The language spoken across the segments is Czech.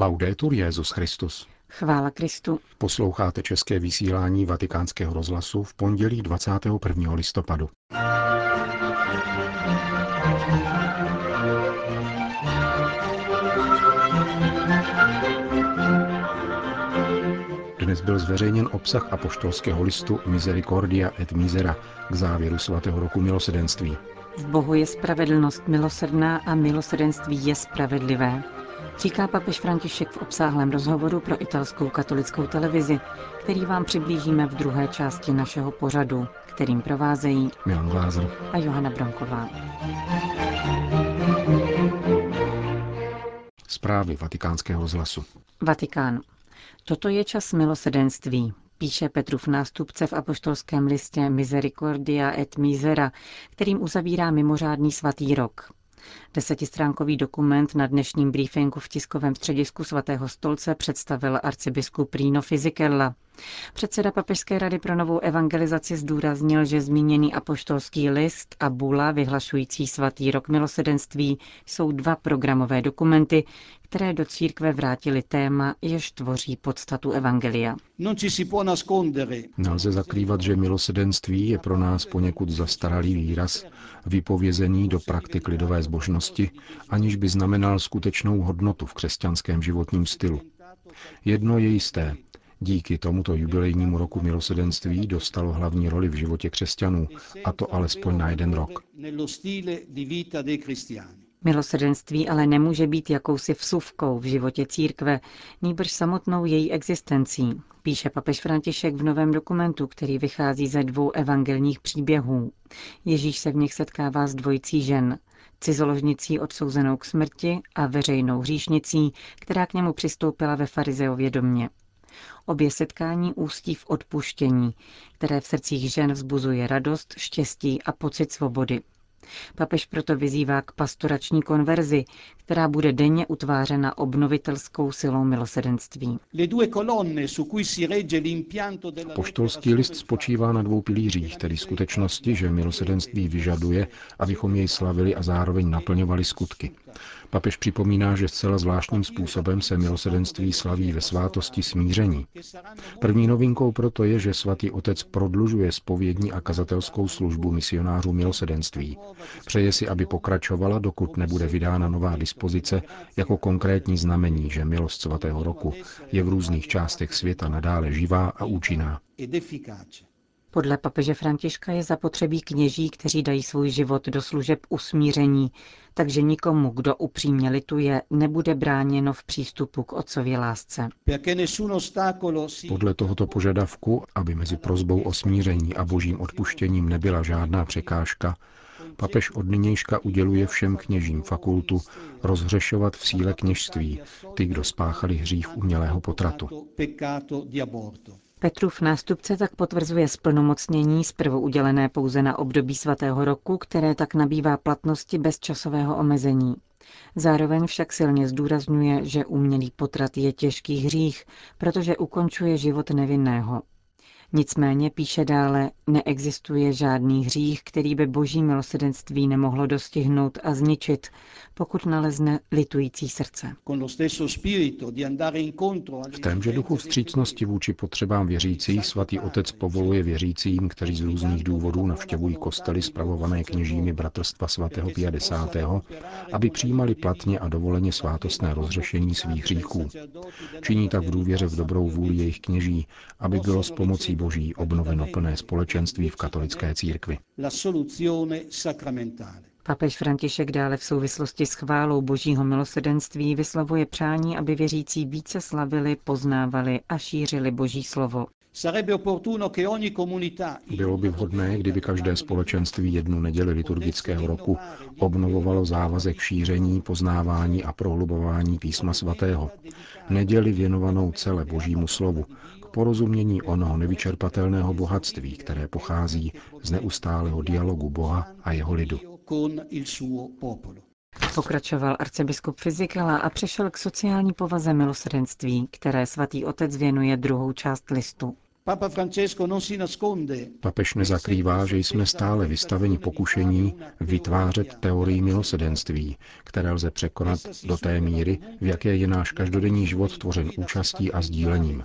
Laudetur Jezus Christus. Chvála Kristu. Posloucháte české vysílání Vatikánského rozhlasu v pondělí 21. listopadu. Dnes byl zveřejněn obsah apoštolského listu Misericordia et Misera k závěru svatého roku milosedenství. V Bohu je spravedlnost milosrdná a milosedenství je spravedlivé, říká papež František v obsáhlém rozhovoru pro italskou katolickou televizi, který vám přiblížíme v druhé části našeho pořadu, kterým provázejí Milan Glázer a Johana Bronková. Zprávy vatikánského rozhlasu. Vatikán. Toto je čas milosedenství, píše Petrův nástupce v apoštolském listě Misericordia et Misera, kterým uzavírá mimořádný svatý rok. Desetistránkový dokument na dnešním briefingu v tiskovém středisku svatého stolce představil arcibiskup Rino Fizikella. Předseda Papežské rady pro novou evangelizaci zdůraznil, že zmíněný apoštolský list a bula vyhlašující svatý rok milosedenství jsou dva programové dokumenty, které do církve vrátili téma, jež tvoří podstatu evangelia. Nelze zakrývat, že milosedenství je pro nás poněkud zastaralý výraz, vypovězený do praktik lidové zbožnosti, aniž by znamenal skutečnou hodnotu v křesťanském životním stylu. Jedno je jisté, Díky tomuto jubilejnímu roku milosedenství dostalo hlavní roli v životě křesťanů, a to alespoň na jeden rok. Milosedenství ale nemůže být jakousi vsuvkou v životě církve, nýbrž samotnou její existencí, píše papež František v novém dokumentu, který vychází ze dvou evangelních příběhů. Ježíš se v nich setkává s dvojicí žen, cizoložnicí odsouzenou k smrti a veřejnou hříšnicí, která k němu přistoupila ve farizeově domě. Obě setkání ústí v odpuštění, které v srdcích žen vzbuzuje radost, štěstí a pocit svobody. Papež proto vyzývá k pastorační konverzi, která bude denně utvářena obnovitelskou silou milosedenství. Poštolský list spočívá na dvou pilířích, tedy skutečnosti, že milosedenství vyžaduje, abychom jej slavili a zároveň naplňovali skutky. Papež připomíná, že zcela zvláštním způsobem se milosedenství slaví ve svátosti smíření. První novinkou proto je, že svatý otec prodlužuje spovědní a kazatelskou službu misionářů milosedenství. Přeje si, aby pokračovala, dokud nebude vydána nová dispozice jako konkrétní znamení, že milost svatého roku je v různých částech světa nadále živá a účinná. Podle papeže Františka je zapotřebí kněží, kteří dají svůj život do služeb usmíření, takže nikomu, kdo upřímně lituje, nebude bráněno v přístupu k otcově lásce. Podle tohoto požadavku, aby mezi prozbou o smíření a božím odpuštěním nebyla žádná překážka, papež od nynějška uděluje všem kněžím fakultu rozhřešovat v síle kněžství ty, kdo spáchali hřích umělého potratu. Petrův nástupce tak potvrzuje splnomocnění zprvu udělené pouze na období svatého roku, které tak nabývá platnosti bez časového omezení. Zároveň však silně zdůrazňuje, že umělý potrat je těžký hřích, protože ukončuje život nevinného. Nicméně píše dále, neexistuje žádný hřích, který by boží milosedenství nemohlo dostihnout a zničit, pokud nalezne litující srdce. V témže duchu vstřícnosti vůči potřebám věřících svatý otec povoluje věřícím, kteří z různých důvodů navštěvují kostely spravované kněžími Bratrstva svatého 50. aby přijímali platně a dovoleně svátostné rozřešení svých hříchů. Činí tak v důvěře v dobrou vůli jejich kněží, aby bylo s pomocí Boží obnoveno plné společenství v katolické církvi. Papež František dále v souvislosti s chválou božího milosedenství vyslovuje přání, aby věřící více slavili, poznávali a šířili boží slovo. Bylo by vhodné, kdyby každé společenství jednu neděli liturgického roku obnovovalo závazek šíření, poznávání a prohlubování písma svatého. Neděli věnovanou celé božímu slovu, porozumění onoho nevyčerpatelného bohatství, které pochází z neustálého dialogu Boha a jeho lidu. Pokračoval arcibiskup Fizikala a přešel k sociální povaze milosrdenství, které svatý otec věnuje druhou část listu. Papež nezakrývá, že jsme stále vystaveni pokušení vytvářet teorii milosedenství, které lze překonat do té míry, v jaké je náš každodenní život tvořen účastí a sdílením.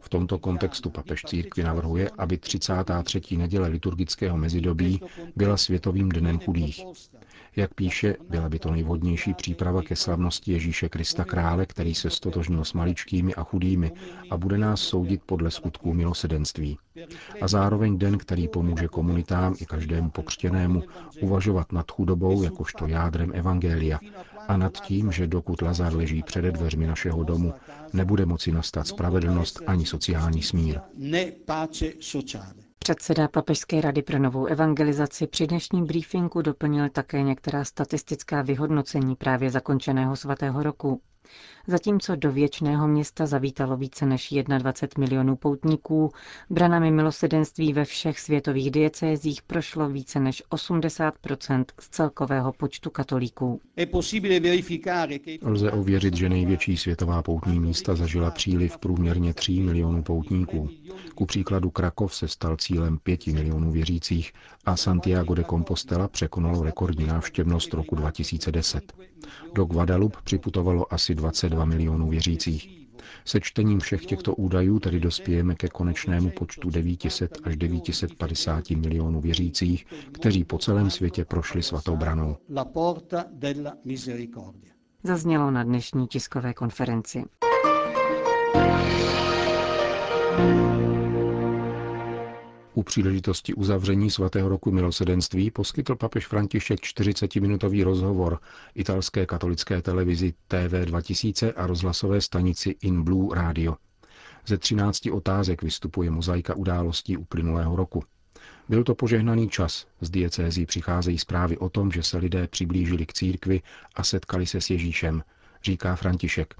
V tomto kontextu papež církvi navrhuje, aby 33. neděle liturgického mezidobí byla Světovým dnem chudých. Jak píše, byla by to nejvhodnější příprava ke slavnosti Ježíše Krista Krále, který se stotožnil s maličkými a chudými a bude nás soudit podle skutků milosedenství. A zároveň den, který pomůže komunitám i každému pokřtěnému uvažovat nad chudobou jakožto jádrem Evangelia a nad tím, že dokud Lazar leží před dveřmi našeho domu, nebude moci nastat spravedlnost ani sociální smír. Předseda Papežské rady pro novou evangelizaci při dnešním briefingu doplnil také některá statistická vyhodnocení právě zakončeného svatého roku. Zatímco do věčného města zavítalo více než 21 milionů poutníků, branami milosedenství ve všech světových diecézích prošlo více než 80% z celkového počtu katolíků. Lze ověřit, že největší světová poutní místa zažila příliv průměrně 3 milionů poutníků. Ku příkladu Krakov se stal cílem 5 milionů věřících a Santiago de Compostela překonalo rekordní návštěvnost roku 2010. Do Guadalupe připutovalo asi 22 milionů věřících. Se čtením všech těchto údajů tedy dospějeme ke konečnému počtu 900 až 950 milionů věřících, kteří po celém světě prošli svatou branou. Zaznělo na dnešní tiskové konferenci. U příležitosti uzavření svatého roku milosedenství poskytl papež František 40-minutový rozhovor italské katolické televizi TV 2000 a rozhlasové stanici In Blue Radio. Ze 13 otázek vystupuje mozaika událostí uplynulého roku. Byl to požehnaný čas, z diecézí přicházejí zprávy o tom, že se lidé přiblížili k církvi a setkali se s Ježíšem, říká František.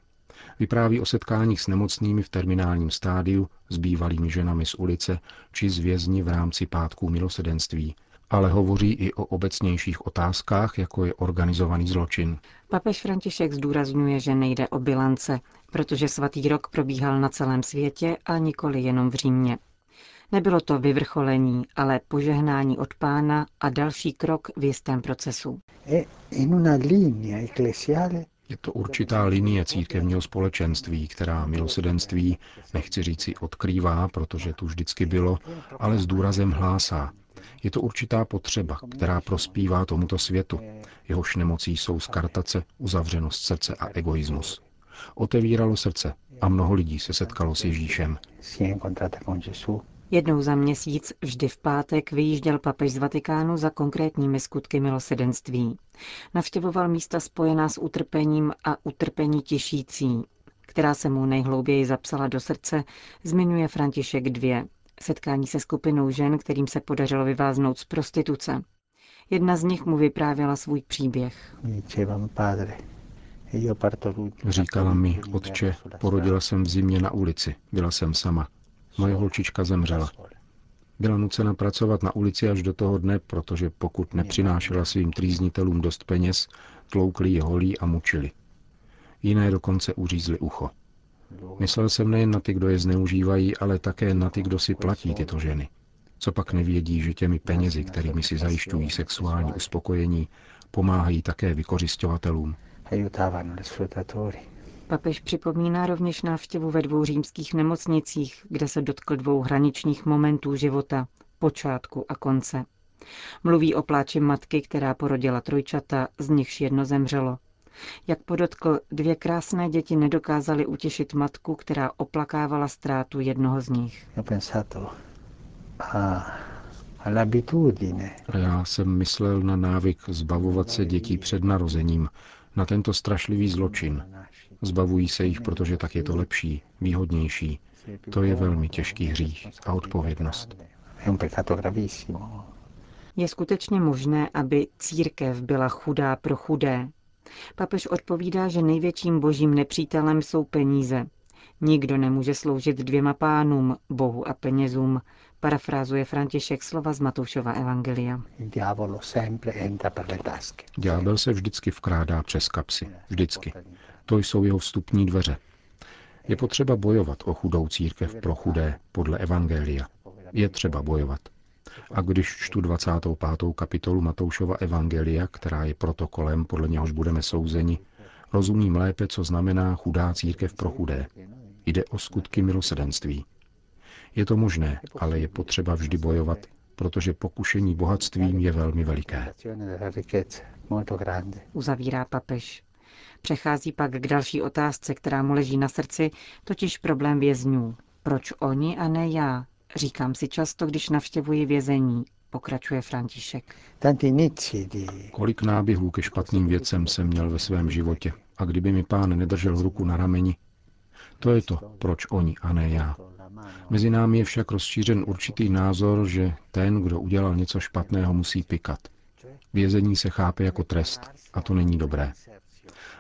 Vypráví o setkáních s nemocnými v terminálním stádiu, s bývalými ženami z ulice či z vězni v rámci pátků milosedenství, ale hovoří i o obecnějších otázkách, jako je organizovaný zločin. Papež František zdůrazňuje, že nejde o bilance, protože svatý rok probíhal na celém světě a nikoli jenom v Římě. Nebylo to vyvrcholení, ale požehnání od pána a další krok v jistém procesu. Je to určitá linie církevního společenství, která milosedenství, nechci říci odkrývá, protože tu vždycky bylo, ale s důrazem hlásá. Je to určitá potřeba, která prospívá tomuto světu. Jehož nemocí jsou skartace, uzavřenost srdce a egoismus. Otevíralo srdce a mnoho lidí se setkalo s Ježíšem. Jednou za měsíc, vždy v pátek, vyjížděl papež z Vatikánu za konkrétními skutky milosedenství. Navštěvoval místa spojená s utrpením a utrpení těšící, která se mu nejhlouběji zapsala do srdce, zmiňuje František dvě. Setkání se skupinou žen, kterým se podařilo vyváznout z prostituce. Jedna z nich mu vyprávěla svůj příběh. Říkala mi, otče, porodila jsem v zimě na ulici, byla jsem sama. Moje holčička zemřela. Byla nucena pracovat na ulici až do toho dne, protože pokud nepřinášela svým trýznitelům dost peněz, tloukli ji holí a mučili. Jiné dokonce uřízli ucho. Myslel jsem nejen na ty, kdo je zneužívají, ale také na ty, kdo si platí tyto ženy. Co pak nevědí, že těmi penězi, kterými si zajišťují sexuální uspokojení, pomáhají také vykořišťovatelům. Papež připomíná rovněž návštěvu ve dvou římských nemocnicích, kde se dotkl dvou hraničních momentů života, počátku a konce. Mluví o pláči matky, která porodila trojčata, z nichž jedno zemřelo. Jak podotkl, dvě krásné děti nedokázaly utěšit matku, která oplakávala ztrátu jednoho z nich. A já jsem myslel na návyk zbavovat se dětí před narozením, na tento strašlivý zločin, Zbavují se jich, protože tak je to lepší, výhodnější. To je velmi těžký hřích a odpovědnost. Je skutečně možné, aby církev byla chudá pro chudé. Papež odpovídá, že největším božím nepřítelem jsou peníze. Nikdo nemůže sloužit dvěma pánům, Bohu a penězům, parafrázuje František slova z Matoušova Evangelia. Ďábel se vždycky vkrádá přes kapsy. Vždycky. To jsou jeho vstupní dveře. Je potřeba bojovat o chudou církev pro chudé podle Evangelia. Je třeba bojovat. A když čtu 25. kapitolu Matoušova Evangelia, která je protokolem, podle něhož budeme souzeni, rozumím lépe, co znamená chudá církev pro chudé. Jde o skutky milosedenství. Je to možné, ale je potřeba vždy bojovat, protože pokušení bohatstvím je velmi veliké. Uzavírá papež. Přechází pak k další otázce, která mu leží na srdci, totiž problém vězňů. Proč oni a ne já? Říkám si často, když navštěvuji vězení, pokračuje František. Kolik náběhů ke špatným věcem jsem měl ve svém životě a kdyby mi pán nedržel ruku na rameni, to je to, proč oni a ne já. Mezi námi je však rozšířen určitý názor, že ten, kdo udělal něco špatného, musí pikat. Vězení se chápe jako trest a to není dobré.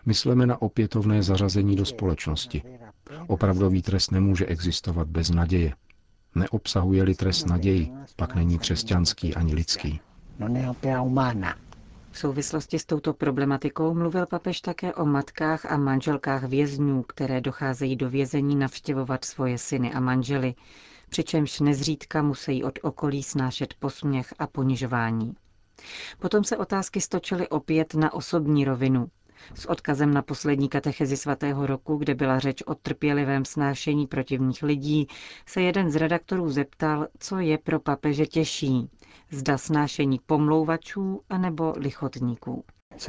Myslíme na opětovné zařazení do společnosti. Opravdový trest nemůže existovat bez naděje. Neobsahuje-li trest naději, pak není křesťanský ani lidský. V souvislosti s touto problematikou mluvil papež také o matkách a manželkách vězňů, které docházejí do vězení navštěvovat svoje syny a manžely, přičemž nezřídka musí od okolí snášet posměch a ponižování. Potom se otázky stočily opět na osobní rovinu, s odkazem na poslední katechezi svatého roku, kde byla řeč o trpělivém snášení protivních lidí, se jeden z redaktorů zeptal, co je pro papeže těžší. Zda snášení pomlouvačů anebo lichotníků.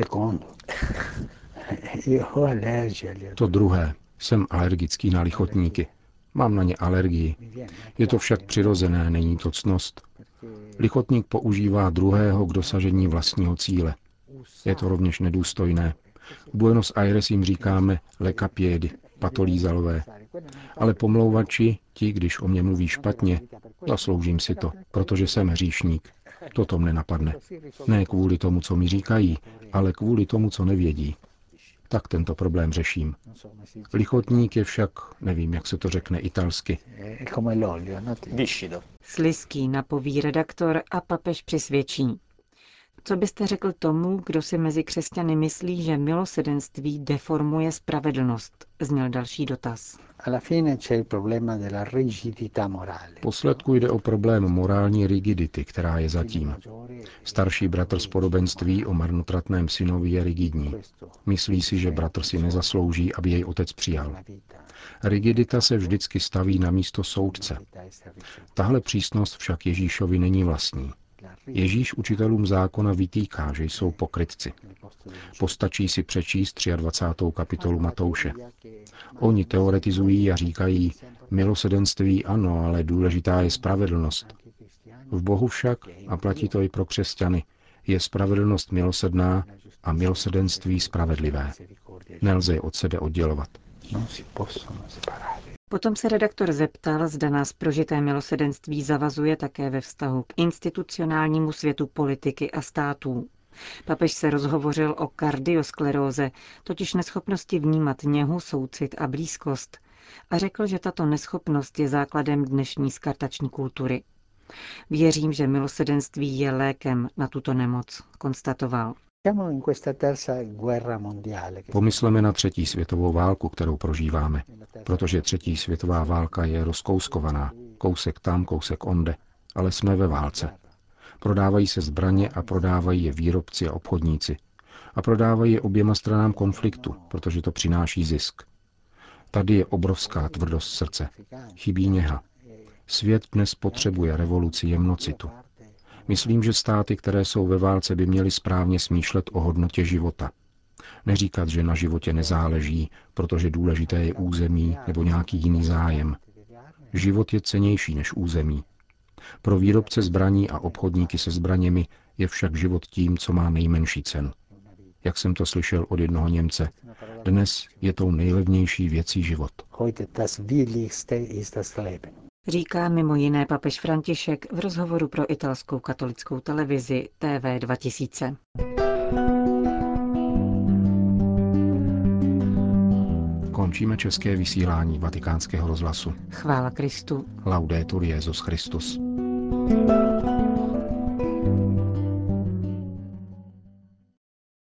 To druhé. Jsem alergický na lichotníky. Mám na ně alergii. Je to však přirozené, není to cnost. Lichotník používá druhého k dosažení vlastního cíle. Je to rovněž nedůstojné. V Buenos Aires jim říkáme lekapiedy, patolízalové. Ale pomlouvači, ti, když o mě mluví špatně, zasloužím si to, protože jsem hříšník. To mne napadne. Ne kvůli tomu, co mi říkají, ale kvůli tomu, co nevědí. Tak tento problém řeším. Lichotník je však, nevím, jak se to řekne italsky. Sliský napoví redaktor a papež přisvědčí. Co byste řekl tomu, kdo si mezi křesťany myslí, že milosedenství deformuje spravedlnost? Zněl další dotaz. Posledku jde o problém morální rigidity, která je zatím. Starší bratr z podobenství o marnotratném synovi je rigidní. Myslí si, že bratr si nezaslouží, aby jej otec přijal. Rigidita se vždycky staví na místo soudce. Tahle přísnost však Ježíšovi není vlastní. Ježíš učitelům zákona vytýká, že jsou pokrytci. Postačí si přečíst 23. kapitolu Matouše. Oni teoretizují a říkají, milosedenství ano, ale důležitá je spravedlnost. V Bohu však, a platí to i pro křesťany, je spravedlnost milosedná a milosedenství spravedlivé. Nelze je od sebe oddělovat. Potom se redaktor zeptal, zda nás prožité milosedenství zavazuje také ve vztahu k institucionálnímu světu politiky a států. Papež se rozhovořil o kardioskleróze, totiž neschopnosti vnímat něhu, soucit a blízkost, a řekl, že tato neschopnost je základem dnešní skartační kultury. Věřím, že milosedenství je lékem na tuto nemoc, konstatoval. Pomysleme na třetí světovou válku, kterou prožíváme, protože třetí světová válka je rozkouskovaná, kousek tam, kousek onde, ale jsme ve válce. Prodávají se zbraně a prodávají je výrobci a obchodníci. A prodávají je oběma stranám konfliktu, protože to přináší zisk. Tady je obrovská tvrdost srdce. Chybí něha. Svět dnes potřebuje revoluci jemnocitu. Myslím, že státy, které jsou ve válce, by měly správně smýšlet o hodnotě života. Neříkat, že na životě nezáleží, protože důležité je území nebo nějaký jiný zájem. Život je cenější než území. Pro výrobce zbraní a obchodníky se zbraněmi je však život tím, co má nejmenší cenu. Jak jsem to slyšel od jednoho Němce, dnes je tou nejlevnější věcí život. Říká mimo jiné papež František v rozhovoru pro italskou katolickou televizi TV 2000. Končíme české vysílání vatikánského rozhlasu. Chvála Kristu. Laudetur Jezus Christus. thank you